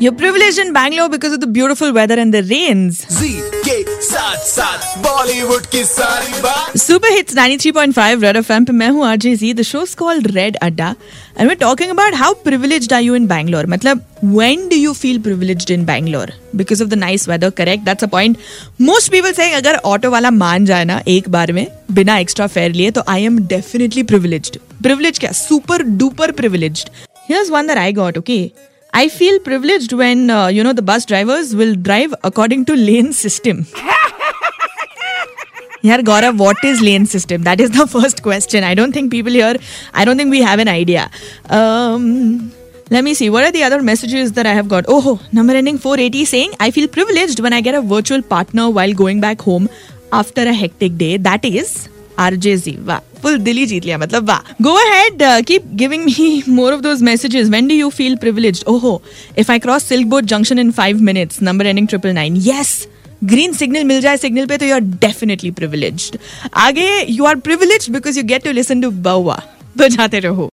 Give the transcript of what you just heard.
You're privileged in Bangalore because of the beautiful weather and the rains. जी बॉलीवुड की सारी बात Super Hits 93.5 Red FM पे मैं हूँ RJ Z. The show's called Red Adda and we're talking about how privileged are you in Bangalore. मतलब when do you feel privileged in Bangalore? Because of the nice weather, correct? That's a point. Most people saying अगर auto वाला मान जाए ना एक बार में बिना extra fare लिए तो I am definitely privileged. Privileged क्या? Super duper privileged. Here's one that I got, okay? I feel privileged when, uh, you know, the bus drivers will drive according to lane system. Yeah, Gaurav, what is lane system? That is the first question. I don't think people here, I don't think we have an idea. Um, let me see. What are the other messages that I have got? Oh, number ending 480 saying, I feel privileged when I get a virtual partner while going back home after a hectic day. That is RJZ. Wow. Full दिल ही जीत लिया मतलब वाह। Go ahead keep giving me more of those messages when do you feel privilege ओहो if I cross Silk Board junction in five minutes number ending triple nine yes green signal मिल जाए signal पे तो you are definitely privilege आगे you are privilege because you get to listen to Bauaa तो जाते रहो